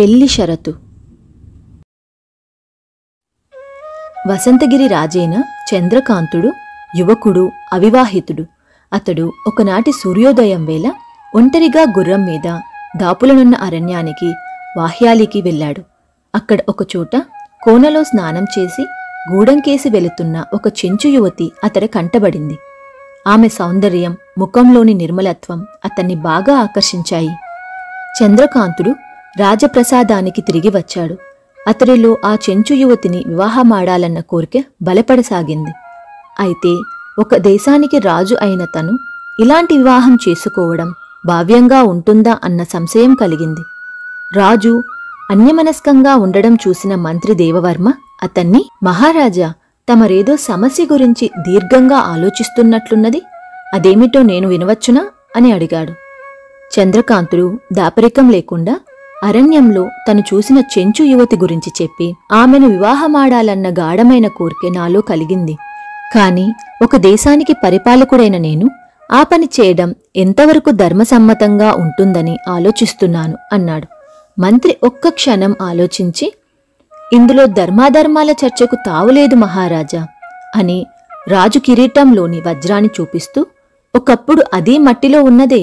పెళ్ళి షరతు. వసంతగిరి రాజైన చంద్రకాంతుడు యువకుడు అవివాహితుడు. అతడు ఒకనాటి సూర్యోదయం వేళ ఒంటరిగా గుర్రం మీద దాపులనున్న అరణ్యానికి వాహ్యాలికి వెళ్ళాడు. అక్కడ ఒకచోట కోనలో స్నానం చేసి గూడంకేసి వెళుతున్న ఒక చెంచు యువతి అతడి కంటబడింది. ఆమె సౌందర్యం ముఖంలోని నిర్మలత్వం అతన్ని బాగా ఆకర్షించాయి. చంద్రకాంతుడు రాజప్రసాదానికి తిరిగి వచ్చాడు. అతడిలో ఆ చెంచు యువతిని వివాహమాడాలన్న కోరిక బలపడసాగింది. అయితే ఒక దేశానికి రాజు అయిన తను ఇలాంటి వివాహం చేసుకోవడం భావ్యంగా ఉంటుందా అన్న సంశయం కలిగింది. రాజు అన్యమనస్కంగా ఉండడం చూసిన మంత్రి దేవవర్మ అతన్ని మహారాజా తమరేదో సమస్య గురించి దీర్ఘంగా ఆలోచిస్తున్నట్లున్నది? అదేమిటో నేను వినవచ్చునా? అని అడిగాడు. చంద్రకాంతుడు దాపరికం లేకుండా అరణ్యంలో తను చూసిన చెంచు యువతి గురించి చెప్పి ఆమెను వివాహమాడాలన్న గాఢమైన కోరిక నాలో కలిగింది. కాని ఒక దేశానికి పరిపాలకుడైన నేను ఆ పని చేయడం ఎంతవరకు ధర్మసమ్మతంగా ఉంటుందని ఆలోచిస్తున్నాను అన్నాడు. మంత్రి ఒక్క క్షణం ఆలోచించి ఇందులో ధర్మాధర్మాల చర్చకు తావులేదు మహారాజా అని రాజు కిరీటంలోని వజ్రాన్ని చూపిస్తూ ఒకప్పుడు అదే మట్టిలో ఉన్నదే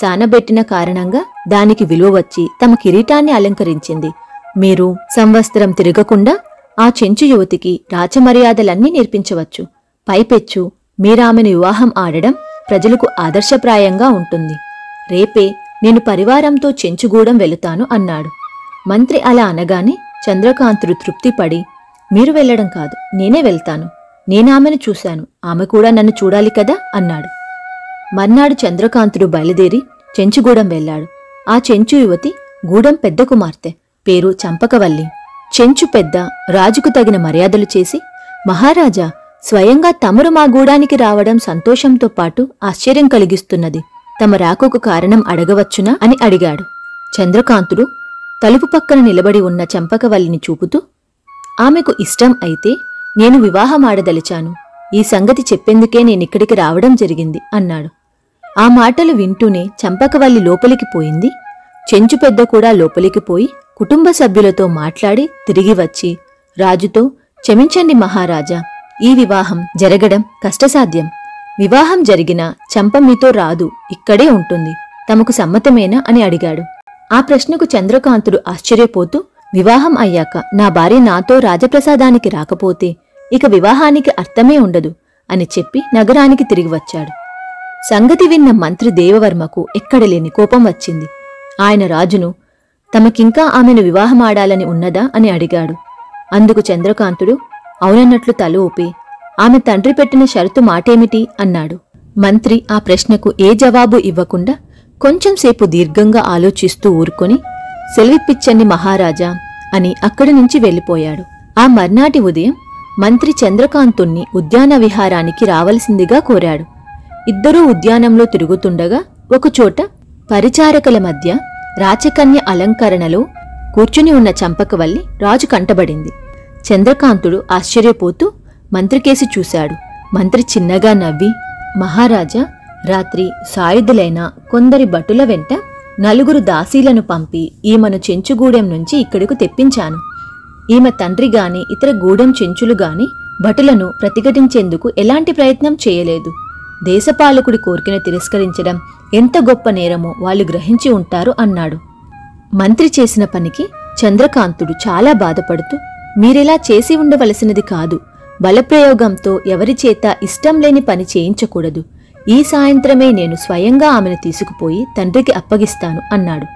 సానబెట్టిన కారణంగా దానికి విలువ వచ్చి తమ కిరీటాన్ని అలంకరించింది. మీరు సంవత్సరం తిరగకుండా ఆ చెంచు యువతికి రాచమర్యాదలన్నీ నేర్పించవచ్చు. పైపెచ్చు మీరామెను వివాహం ఆడడం ప్రజలకు ఆదర్శప్రాయంగా ఉంటుంది. రేపే నేను పరివారంతో చెంచుగూడెం వెళుతాను అన్నాడు. మంత్రి అలా అనగానే చంద్రకాంతుడు తృప్తిపడి మీరు వెళ్ళడం కాదు నేనే వెళ్తాను. నేనామెను చూశాను. ఆమె కూడా నన్ను చూడాలి కదా? అన్నాడు. మర్నాడు చంద్రకాంతుడు బయలుదేరి చెంచుగూడెం వెళ్ళాడు. ఆ చెంచు యువతి గూడెం పెద్ద కుమార్తె పేరు చంపకవల్లి. చెంచు పెద్ద రాజుకు తగిన మర్యాదలు చేసి మహారాజా స్వయంగా తమరు మా గూడానికి రావడం సంతోషంతో పాటు ఆశ్చర్యం కలిగిస్తున్నది. తమ రాకకు కారణం అడగవచ్చునా? అని అడిగాడు. చంద్రకాంతుడు తలుపు పక్కన నిలబడి ఉన్న చంపకవల్లిని చూపుతూ ఆమెకు ఇష్టం అయితే నేను వివాహమాడదలిచాను. ఈ సంగతి చెప్పేందుకే నేనిక్కడికి రావడం జరిగింది అన్నాడు. ఆ మాటలు వింటూనే చంపకవల్లి లోపలికి పోయింది. చెంచు పెద్ద కూడా లోపలికి పోయి కుటుంబ సభ్యులతో మాట్లాడి తిరిగి వచ్చి రాజుతో క్షమించండి మహారాజా ఈ వివాహం జరగడం కష్టసాధ్యం. వివాహం జరిగినా చంప మీతో రాదు ఇక్కడే ఉంటుంది తమకు సమ్మతమేనా? అని అడిగాడు. ఆ ప్రశ్నకు చంద్రకాంతుడు ఆశ్చర్యపోతూ వివాహం అయ్యాక నా భార్య నాతో రాజప్రసాదానికి రాకపోతే ఇక వివాహానికి అర్థమే ఉండదు అని చెప్పి నగరానికి తిరిగి వచ్చాడు. సంగతి విన్న మంత్రి దేవవర్మకు ఎక్కడలేని కోపం వచ్చింది. ఆయన రాజును తమకింకా ఆమెను వివాహమాడాలని ఉన్నదా అని అడిగాడు. అందుకు చంద్రకాంతుడు అవునన్నట్లు తల ఊపి ఆమె తండ్రి పెట్టిన షరతు మాటేమిటి? అన్నాడు. మంత్రి ఆ ప్రశ్నకు ఏ జవాబు ఇవ్వకుండా కొంచెంసేపు దీర్ఘంగా ఆలోచిస్తూ ఊరుకొని సెలవిప్పిచ్చండి మహారాజా అని అక్కడి నుంచి వెళ్ళిపోయాడు. ఆ మర్నాటి ఉదయం మంత్రి చంద్రకాంతుణ్ణి ఉద్యాన విహారానికి రావలసిందిగా కోరాడు. ఇద్దరూ ఉద్యానంలో తిరుగుతుండగా ఒకచోట పరిచారకుల మధ్య రాచకన్య అలంకరణలో కూర్చుని ఉన్న చంపకవల్లి రాజు కంటబడింది. చంద్రకాంతుడు ఆశ్చర్యపోతూ మంత్రికేసి చూశాడు. మంత్రి చిన్నగా నవ్వి మహారాజా రాత్రి సాయుధులైన కొందరి భటుల వెంట నలుగురు దాసీలను పంపి ఈమెను చెంచుగూడెం నుంచి ఇక్కడకు తెప్పించాను. ఈమె తండ్రి గాని ఇతర గూడెం చెంచులు గాని భటులను ప్రతిఘటించేందుకు ఎలాంటి ప్రయత్నం చేయలేదు. దేశపాలకుడి కోరికను తిరస్కరించడం ఎంత గొప్ప నేరమో వాళ్ళు గ్రహించి ఉంటారు అన్నాడు. మంత్రి చేసిన పనికి చంద్రకాంతుడు చాలా బాధపడుతూ మీరిలా చేసి ఉండవలసినది కాదు. బలప్రయోగంతో ఎవరి చేత ఇష్టం లేని పని చేయించకూడదు. ఈ సాయంత్రమే నేను స్వయంగా ఆమెను తీసుకుపోయి తండ్రికి అప్పగిస్తాను అన్నాడు.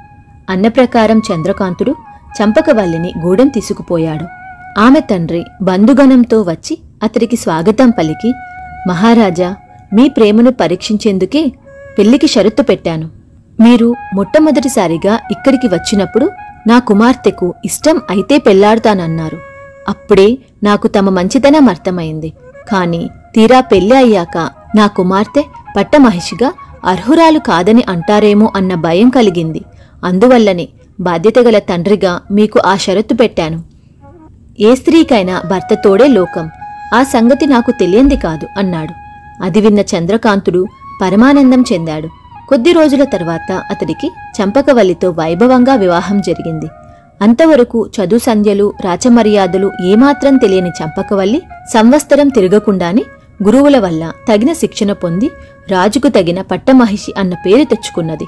అన్నప్రకారం చంద్రకాంతుడు చంపకవల్లిని గూడెం తీసుకుపోయాడు. ఆమె తండ్రి బంధుగణంతో వచ్చి అతడికి స్వాగతం పలికి మహారాజా మీ ప్రేమను పరీక్షించేందుకే పెళ్ళికి షరత్తు పెట్టాను. మీరు మొట్టమొదటిసారిగా ఇక్కడికి వచ్చినప్పుడు నా కుమార్తెకు ఇష్టం అయితే పెళ్ళాడుతానన్నారు. అప్పుడే నాకు తమ మంచితనం అర్థమైంది. కాని తీరా పెళ్ళి అయ్యాక నా కుమార్తె పట్టమహిషిగా అర్హురాలు కాదని అంటారేమో అన్న భయం కలిగింది. అందువల్లనే బాధ్యతగల తండ్రిగా మీకు ఆ షరతు పెట్టాను. ఏ స్త్రీకైనా భర్తతోడే లోకం. ఆ సంగతి నాకు తెలియంది కాదు అన్నాడు. అది విన్న చంద్రకాంతుడు పరమానందం చెందాడు. కొద్ది రోజుల తర్వాత అతడికి చంపకవల్లితో వైభవంగా వివాహం జరిగింది. అంతవరకు చదువు సంధ్యలు రాచమర్యాదలు ఏమాత్రం తెలియని చంపకవల్లి సంవత్సరం తిరగకుండానే గురువుల వల్ల తగిన శిక్షణ పొంది రాజుకు తగిన పట్టమహిషి అన్న పేరు తెచ్చుకున్నది.